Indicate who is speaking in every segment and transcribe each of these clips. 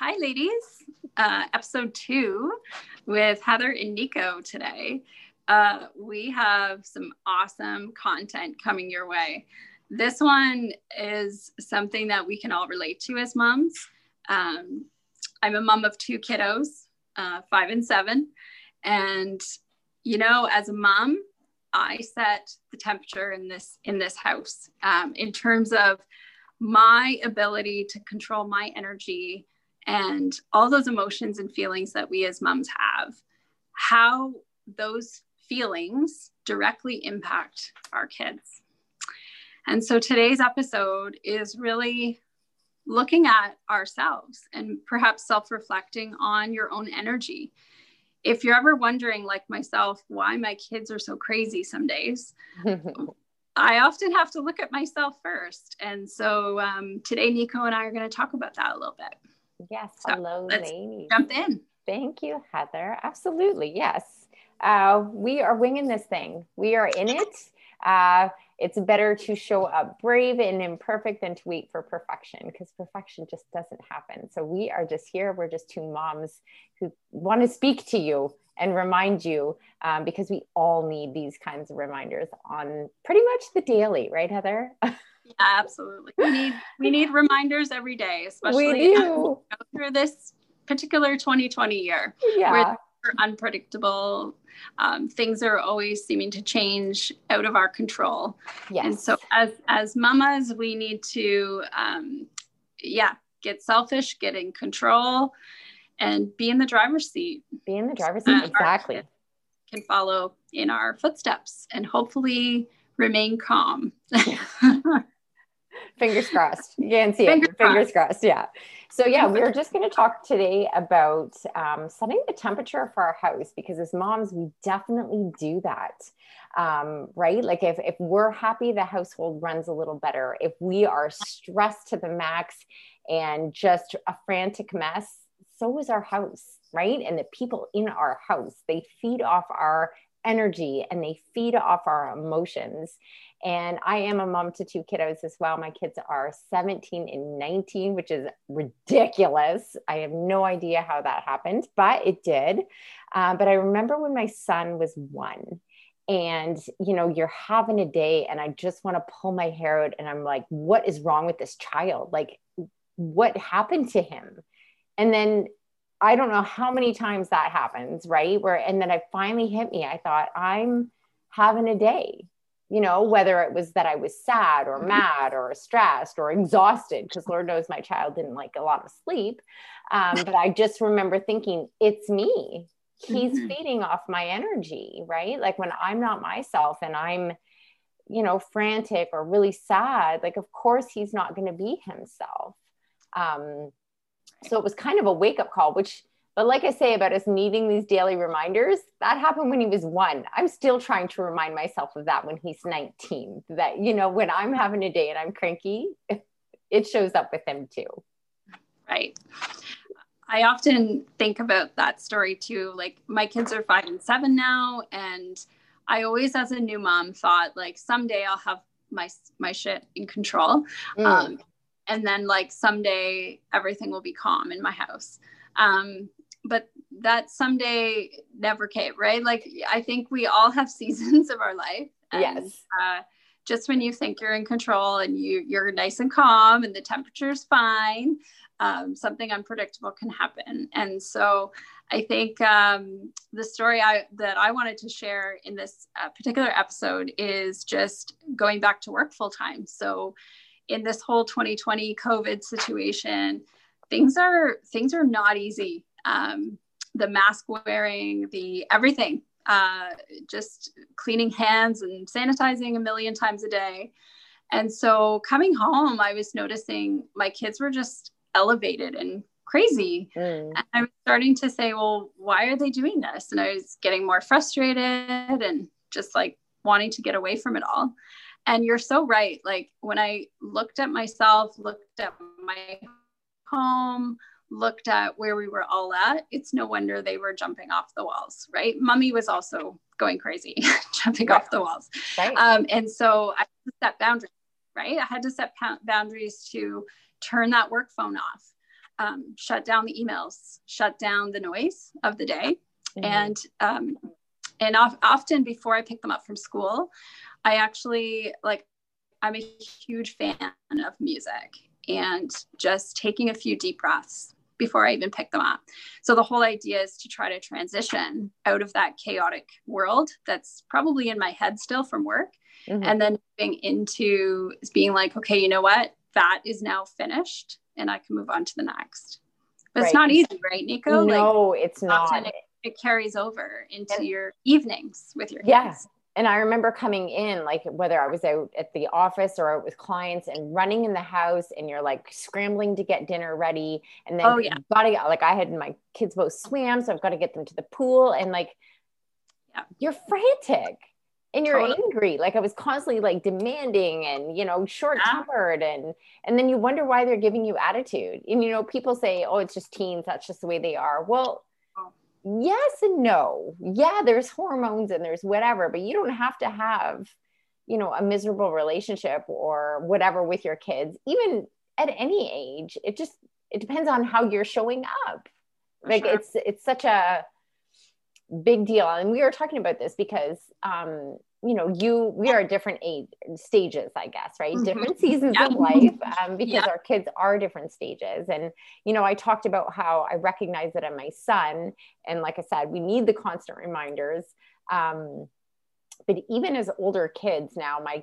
Speaker 1: Hi, ladies. Uh, episode two with Heather and Nico today. Uh, we have some awesome content coming your way. This one is something that we can all relate to as moms. Um, I'm a mom of two kiddos, uh, five and seven. And, you know, as a mom, I set the temperature in this in this house um, in terms of my ability to control my energy and all those emotions and feelings that we as moms have, how those feelings directly impact our kids. And so today's episode is really looking at ourselves and perhaps self reflecting on your own energy. If you're ever wondering, like myself, why my kids are so crazy some days, I often have to look at myself first. And so um, today, Nico and I are going to talk about that a little bit.
Speaker 2: Yes. Hello,
Speaker 1: ladies. Jump in.
Speaker 2: Thank you, Heather. Absolutely. Yes. Uh, we are winging this thing. We are in it. Uh, it's better to show up brave and imperfect than to wait for perfection because perfection just doesn't happen. So we are just here. We're just two moms who want to speak to you and remind you um, because we all need these kinds of reminders on pretty much the daily, right, Heather?
Speaker 1: Yeah, absolutely. We need we need reminders every day, especially
Speaker 2: we do.
Speaker 1: through this particular 2020 year.
Speaker 2: Yeah.
Speaker 1: Where unpredictable. Um, things are always seeming to change out of our control.
Speaker 2: Yes.
Speaker 1: And so as as mamas, we need to um, yeah, get selfish, get in control, and be in the driver's seat.
Speaker 2: Be in the driver's seat, exactly.
Speaker 1: Can follow in our footsteps and hopefully remain calm.
Speaker 2: fingers crossed. You can see fingers it. Fingers crossed. Yeah. So yeah, we're just going to talk today about um, setting the temperature for our house because as moms, we definitely do that. Um, right? Like if, if we're happy, the household runs a little better. If we are stressed to the max and just a frantic mess, so is our house, right? And the people in our house, they feed off our energy and they feed off our emotions. And I am a mom to two kiddos as well. My kids are 17 and 19, which is ridiculous. I have no idea how that happened, but it did. Uh, but I remember when my son was one and you know you're having a day and i just want to pull my hair out and i'm like what is wrong with this child like what happened to him and then I don't know how many times that happens, right? Where, and then it finally hit me. I thought, I'm having a day, you know, whether it was that I was sad or mm-hmm. mad or stressed or exhausted, because Lord knows my child didn't like a lot of sleep. Um, but I just remember thinking, it's me. He's mm-hmm. feeding off my energy, right? Like when I'm not myself and I'm, you know, frantic or really sad, like, of course, he's not going to be himself. Um, so it was kind of a wake up call, which, but like I say about us needing these daily reminders, that happened when he was one. I'm still trying to remind myself of that when he's 19, that, you know, when I'm having a day and I'm cranky, it shows up with him too.
Speaker 1: Right. I often think about that story too. Like my kids are five and seven now. And I always, as a new mom, thought like someday I'll have my my shit in control. Mm. Um, and then like someday everything will be calm in my house. Um, but that someday never came right? Like i think we all have seasons of our life.
Speaker 2: And, yes.
Speaker 1: uh, just when you think you're in control and you you're nice and calm and the temperature's fine um, something unpredictable can happen. And so i think um, the story I, that i wanted to share in this uh, particular episode is just going back to work full time. So in this whole 2020 COVID situation, things are things are not easy. Um, the mask wearing, the everything, uh, just cleaning hands and sanitizing a million times a day. And so coming home, I was noticing my kids were just elevated and crazy. Mm. And I was starting to say, well, why are they doing this? And I was getting more frustrated and just like wanting to get away from it all and you're so right like when i looked at myself looked at my home looked at where we were all at it's no wonder they were jumping off the walls right mummy was also going crazy jumping right. off the walls right. um, and so i set boundaries right i had to set boundaries to turn that work phone off um, shut down the emails, shut down the noise of the day. Mm-hmm. And um, and of, often before I pick them up from school, I actually like I'm a huge fan of music and just taking a few deep breaths before I even pick them up. So the whole idea is to try to transition out of that chaotic world that's probably in my head still from work mm-hmm. and then moving into being like, okay, you know what? That is now finished and I can move on to the next. But right. it's not easy, right, Nico?
Speaker 2: No, like, it's not.
Speaker 1: It, it, carries over into and, your evenings with your kids.
Speaker 2: Yeah. And I remember coming in, like whether I was out at the office or out with clients and running in the house, and you're like scrambling to get dinner ready. And then oh, yeah. gotta get, like, I had my kids both swam, so I've got to get them to the pool. And like, yeah. you're frantic and you're totally. angry like i was constantly like demanding and you know short tempered yeah. and and then you wonder why they're giving you attitude and you know people say oh it's just teens that's just the way they are well. Yes and no. Yeah there's hormones and there's whatever but you don't have to have you know a miserable relationship or whatever with your kids even at any age. It just it depends on how you're showing up. Like sure. it's it's such a big deal. And we were talking about this because um you know you we are different age stages i guess right mm-hmm. different seasons of life um, because our kids are different stages and you know i talked about how i recognize that in my son and like i said we need the constant reminders um, but even as older kids now my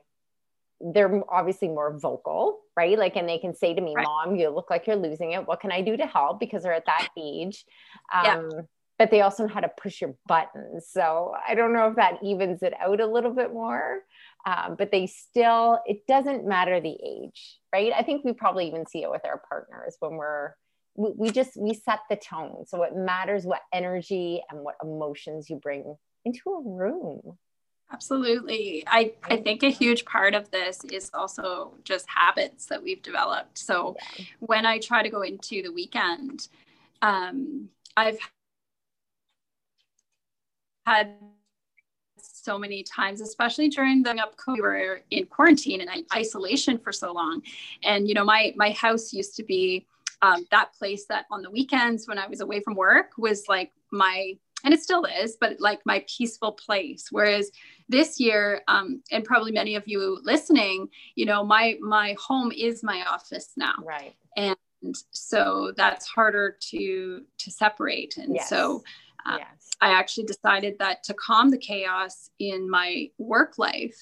Speaker 2: they're obviously more vocal, right? Like, and they can say to me, right. Mom, you look like you're losing it. What can I do to help? Because they're at that age. Um, yeah but they also know how to push your buttons. So I don't know if that evens it out a little bit more. Um, but they still, it doesn't matter the age, right? I think we probably even see it with our partners when we're, we, we just, we set the tone. So it matters what energy and what emotions you bring into a room.
Speaker 1: Absolutely. I, I think a huge part of this is also just habits that we've developed. So yeah. when I try to go into the weekend, um, I've had so many times, especially during the up we were in quarantine and isolation for so long. And you know, my my house used to be um, that place that on the weekends when I was away from work was like my and it still is, but like my peaceful place. Whereas this year, um, and probably many of you listening, you know, my my home is my office now,
Speaker 2: right?
Speaker 1: And so that's harder to to separate. And yes. so uh, yes. I actually decided that to calm the chaos in my work life,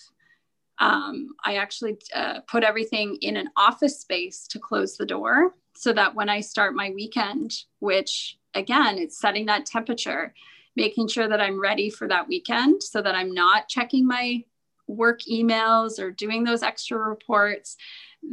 Speaker 1: um, I actually uh, put everything in an office space to close the door so that when I start my weekend, which again, it's setting that temperature, making sure that I'm ready for that weekend so that I'm not checking my work emails or doing those extra reports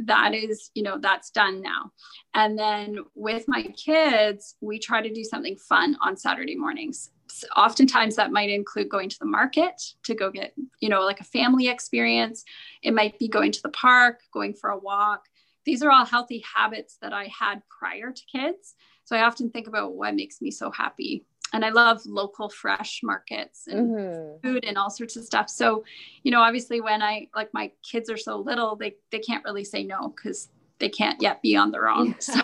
Speaker 1: that is you know that's done now. And then with my kids we try to do something fun on saturday mornings. So oftentimes that might include going to the market to go get you know like a family experience. It might be going to the park going for a walk. These are all healthy habits that i had prior to kids. So i often think about what makes me so happy and I love local fresh markets and mm-hmm. food and all sorts of stuff. So, you know, obviously when I like my kids are so little, they they can't really say no because they can't yet be on their own. So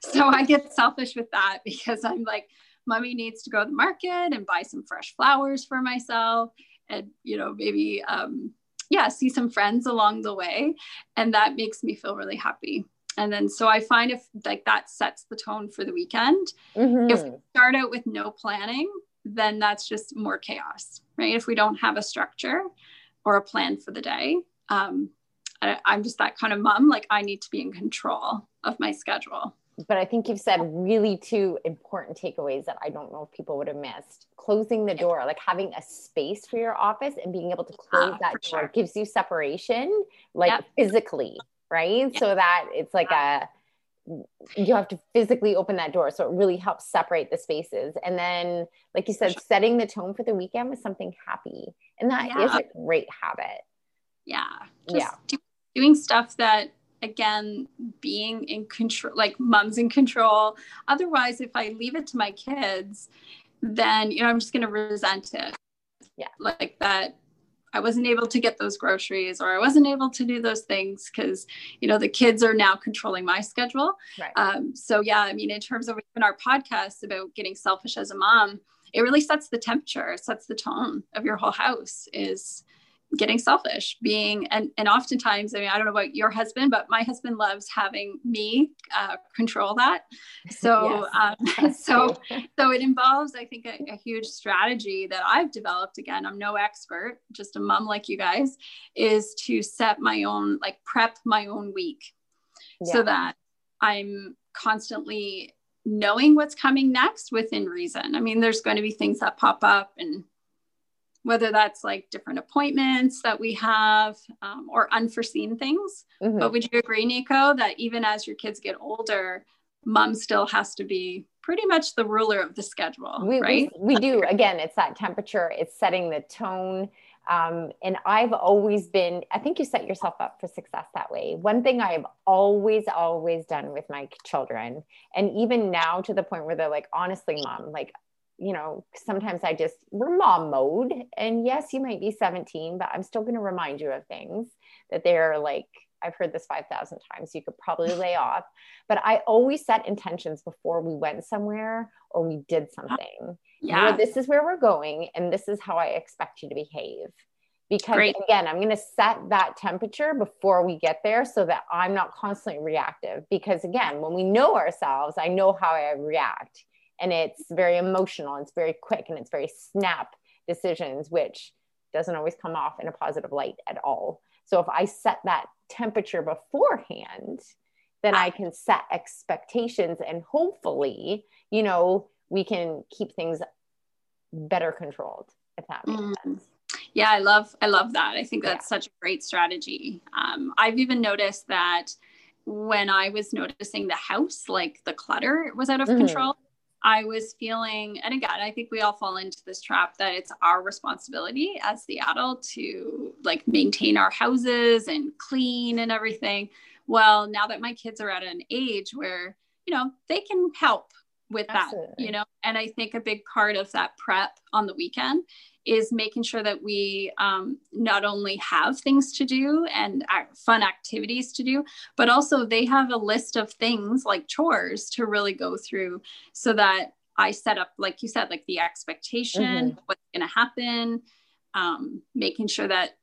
Speaker 1: so I get selfish with that because I'm like, mommy needs to go to the market and buy some fresh flowers for myself and you know, maybe um yeah, see some friends along the way. And that makes me feel really happy and then so i find if like that sets the tone for the weekend mm-hmm. if we start out with no planning then that's just more chaos right if we don't have a structure or a plan for the day um, I, i'm just that kind of mom like i need to be in control of my schedule
Speaker 2: but I think you've said really two important takeaways that I don't know if people would have missed. Closing the door, like having a space for your office and being able to close uh, that door sure. gives you separation, like yep. physically right? Yeah. So that it's like a you have to physically open that door. So it really helps separate the spaces. And then like you said setting the tone for the weekend with something happy. And that yeah. is a great habit.
Speaker 1: Yeah. Just yeah do, doing stuff that again being in control like mom's in control. Otherwise if i leave it to my kids then you know i'm just going to resent it.
Speaker 2: Yeah.
Speaker 1: Like that I wasn't able to get those groceries or I wasn't able to do those things because, you know, the kids are now controlling my schedule. Right. Um, so, yeah, I mean, in terms of even our podcast about getting selfish as a mom, it really sets the temperature, it sets the tone of your whole house is getting selfish being and and oftentimes i mean i don't know about your husband but my husband loves having me uh, control that. So yes, um, so so it involves i think a, a, huge strategy that i've developed again i'm no expert just a mom like you guys is to set my own like prep my own week yeah. so that i'm constantly knowing what's coming next within reason. I mean there's going to be things that pop up and whether that's like different appointments that we have um, or unforeseen things. Mm-hmm. But would you agree, Nico, that even as your kids get older, mom still has to be pretty much the ruler of the schedule,
Speaker 2: we,
Speaker 1: right?
Speaker 2: We, we do. Again, it's that temperature, it's setting the tone. Um, and I've always been, I think you set yourself up for success that way. One thing I've always, always done with my children, and even now to the point where they're like, honestly, mom, like you know, sometimes I just, we're mom mode. And yes, you might be 17, but I'm still going to remind you of things that they're like, I've heard this 5,000 times. You could probably lay off. But I always set intentions before we went somewhere or we did something. Yeah. this is where we're going. And this is how I expect you to behave. Because Great. again, I'm going to set that temperature before we get there so that I'm not constantly reactive. Because again, when we know ourselves, I know how I react and it's very emotional it's very quick and it's very snap decisions which doesn't always come off in a positive light at all so if i set that temperature beforehand then i can set expectations and hopefully you know we can keep things better controlled if that makes mm. sense
Speaker 1: yeah i love i love that i think that's yeah. such a great strategy um, i've even noticed that when i was noticing the house like the clutter was out of mm-hmm. control I was feeling, and again, I think we all fall into this trap that it's our responsibility as the adult to like maintain our houses and clean and everything. Well, now that my kids are at an age where, you know, they can help with Absolutely. that, you know, and I think a big part of that prep on the weekend is making sure that we um, not only have things to do and fun activities to do, but also they have a list of things like chores to really go through so that I set up, like you said, like the expectation, mm-hmm. what's going to happen, um, making sure that,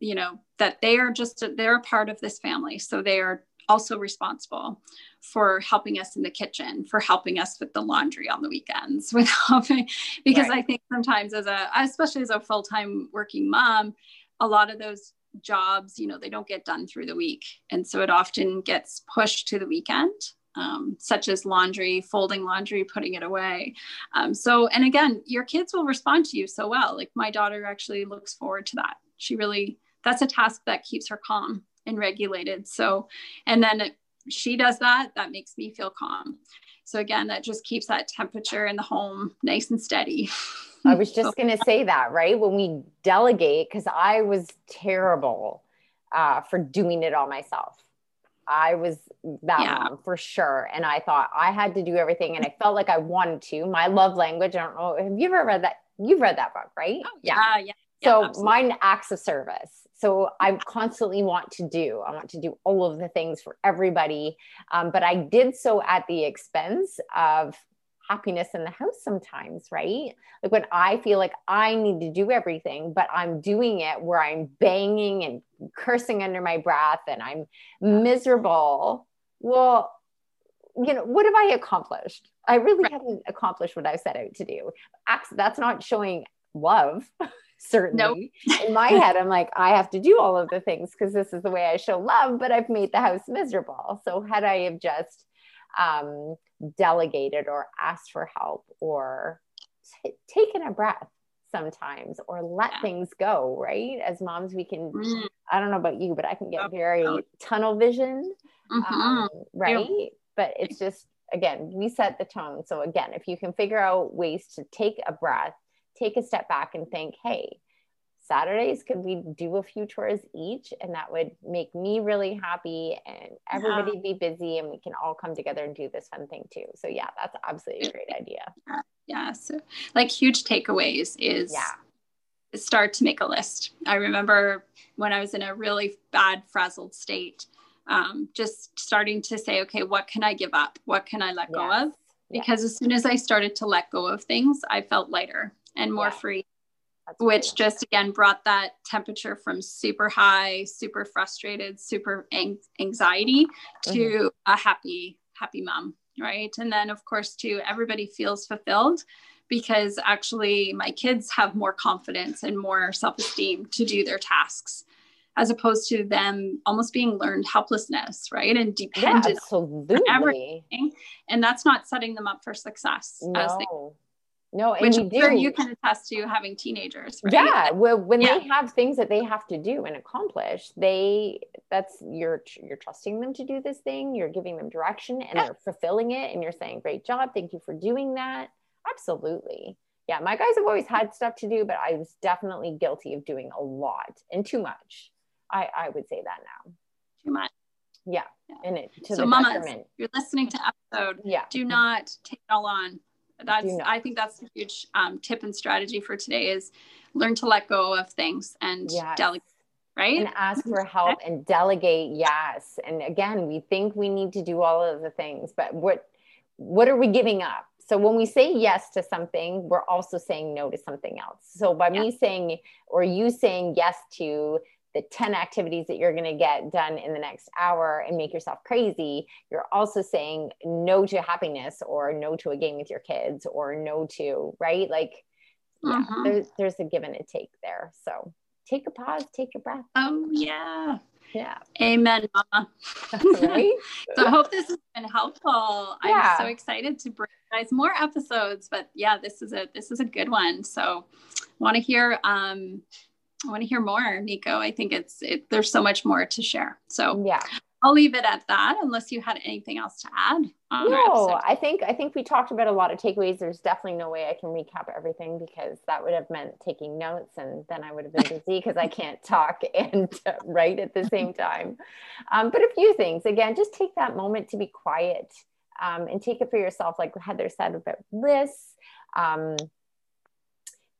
Speaker 1: you know, that they are just, a, they're a part of this family. So they are also responsible for helping us in the kitchen, for helping us with the laundry on the weekends, with helping because right. I think sometimes as a especially as a full-time working mom, a lot of those jobs, you know, they don't get done through the week. And so it often gets pushed to the weekend. Um, such as laundry, folding laundry, putting it away. Um, so, and again, your kids will respond to you so well. Like my daughter actually looks forward to that. She really, that's a task that keeps her calm and regulated. So, and then it, she does that, that makes me feel calm. So again, that just keeps that temperature in the home nice and steady.
Speaker 2: I was just going to say that, right? When we delegate, because I was terrible uh, for doing it all myself. I was that yeah. mom for sure. And I thought I had to do everything and I felt like I wanted to. My love language, I don't know, have you ever read that? You've read that book, right?
Speaker 1: Oh, yeah, yeah.
Speaker 2: So yeah, mine acts of service. So I constantly want to do, I want to do all of the things for everybody. Um, but I did so at the expense of happiness in the house sometimes, right? Like when I feel like I need to do everything, but I'm doing it where I'm banging and cursing under my breath and I'm miserable. Well, you know, what have I accomplished? I really right. haven't accomplished what I set out to do. That's not showing love. certainly. Nope. In my head, I'm like, I have to do all of the things because this is the way I show love, but I've made the house miserable. So had I have just um, delegated or asked for help or t- taken a breath sometimes or let yeah. things go, right? As moms, we can, mm. I don't know about you, but I can get very tunnel vision, mm-hmm. um, right? Yeah. But it's just, again, we set the tone. So again, if you can figure out ways to take a breath take a step back and think, hey, Saturdays, could we do a few tours each? And that would make me really happy and everybody yeah. be busy and we can all come together and do this fun thing too. So, yeah, that's absolutely a great idea.
Speaker 1: Yeah. So, like, huge takeaways is yeah. start to make a list. I remember when I was in a really bad, frazzled state, um, just starting to say, okay, what can I give up? What can I let yes. go of? Because as soon as I started to let go of things, I felt lighter and more yeah. free, That's which cool. just again brought that temperature from super high, super frustrated, super ang- anxiety to mm-hmm. a happy, happy mom. Right. And then, of course, too, everybody feels fulfilled because actually my kids have more confidence and more self esteem to do their tasks as opposed to them almost being learned helplessness, right? And dependent yeah, absolutely. on everything. And that's not setting them up for success.
Speaker 2: No. They, no,
Speaker 1: and which you, do. you can attest to having teenagers.
Speaker 2: Right? Yeah, well, when yeah. they have things that they have to do and accomplish, they that's you're you're trusting them to do this thing. You're giving them direction, and yeah. they're fulfilling it. And you're saying, "Great job, thank you for doing that." Absolutely. Yeah, my guys have always had stuff to do, but I was definitely guilty of doing a lot and too much. I, I would say that now.
Speaker 1: Too much.
Speaker 2: Yeah. yeah. And it
Speaker 1: to so mamas, you're listening to episode. Yeah. Do not take it all on. That's I think that's a huge um, tip and strategy for today is learn to let go of things and yes. delegate right?
Speaker 2: And ask for help and delegate. Yes. And again, we think we need to do all of the things, but what what are we giving up? So when we say yes to something, we're also saying no to something else. So by yeah. me saying or you saying yes to the 10 activities that you're going to get done in the next hour and make yourself crazy, you're also saying no to happiness or no to a game with your kids or no to, right? Like, yeah, uh-huh. there's, there's a give and a take there. So take a pause, take a breath.
Speaker 1: Oh, yeah.
Speaker 2: Yeah.
Speaker 1: Amen, Mama. right? so I hope this has been helpful. Yeah. I'm so excited to bring guys more episodes, but yeah, this is a this is a good one. So want to hear um I want to hear more, Nico. I think it's it, there's so much more to share. So
Speaker 2: yeah,
Speaker 1: I'll leave it at that unless you had anything else to add.
Speaker 2: no, I think I think we talked about a lot of takeaways. There's definitely no way I can recap everything because that would have meant taking notes, and then I would have been busy because I can't talk and write at the same time. Um, but a few things. Again, just take that moment to be quiet um, and take it for yourself, like Heather said about lists. Um,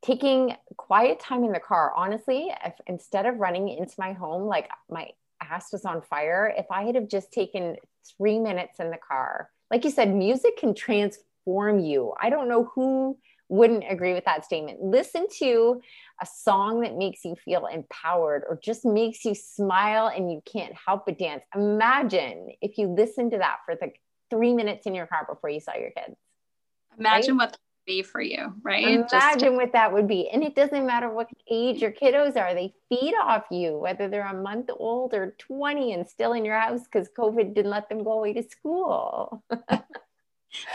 Speaker 2: taking quiet time in the car. Honestly if instead of running into my home like my ass was on fire if i had have just taken three minutes in the car like you said music can transform you. I don't know who wouldn't agree with that statement. Listen to a song that makes you feel empowered or just makes you smile and you can't help but dance. Imagine if you listened to that for the three minutes in your car before you saw your kids.
Speaker 1: Imagine right? what be for you, right?
Speaker 2: Imagine Just- what that would be. And it doesn't matter what age your kiddos are, they feed off you, whether they're a month old or 20 and still in your house because COVID didn't let them go away to school.
Speaker 1: that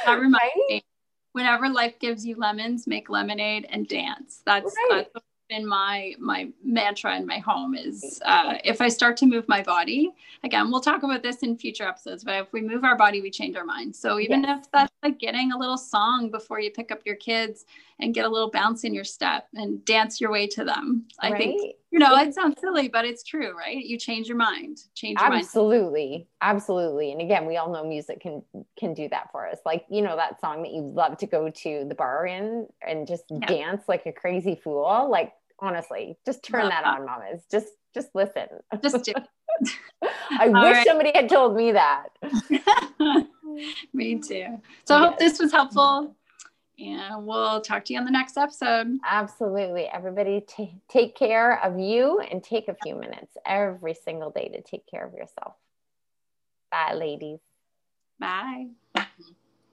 Speaker 1: reminds right? me whenever life gives you lemons, make lemonade and dance. That's, right. that's been my my mantra in my home is uh, if I start to move my body again we'll talk about this in future episodes but if we move our body we change our mind so even yes. if that's like getting a little song before you pick up your kids and get a little bounce in your step and dance your way to them I right? think you know it sounds silly but it's true right you change your mind change your
Speaker 2: absolutely mind. absolutely Absolutely. and again we all know music can can do that for us like you know that song that you love to go to the bar in and just yeah. dance like a crazy fool like honestly just turn that on mamas just just listen
Speaker 1: just do
Speaker 2: i All wish right. somebody had told me that
Speaker 1: me too so i hope this was helpful and we'll talk to you on the next episode.
Speaker 2: Absolutely. Everybody t- take care of you and take a few minutes every single day to take care of yourself. Bye ladies.
Speaker 1: Bye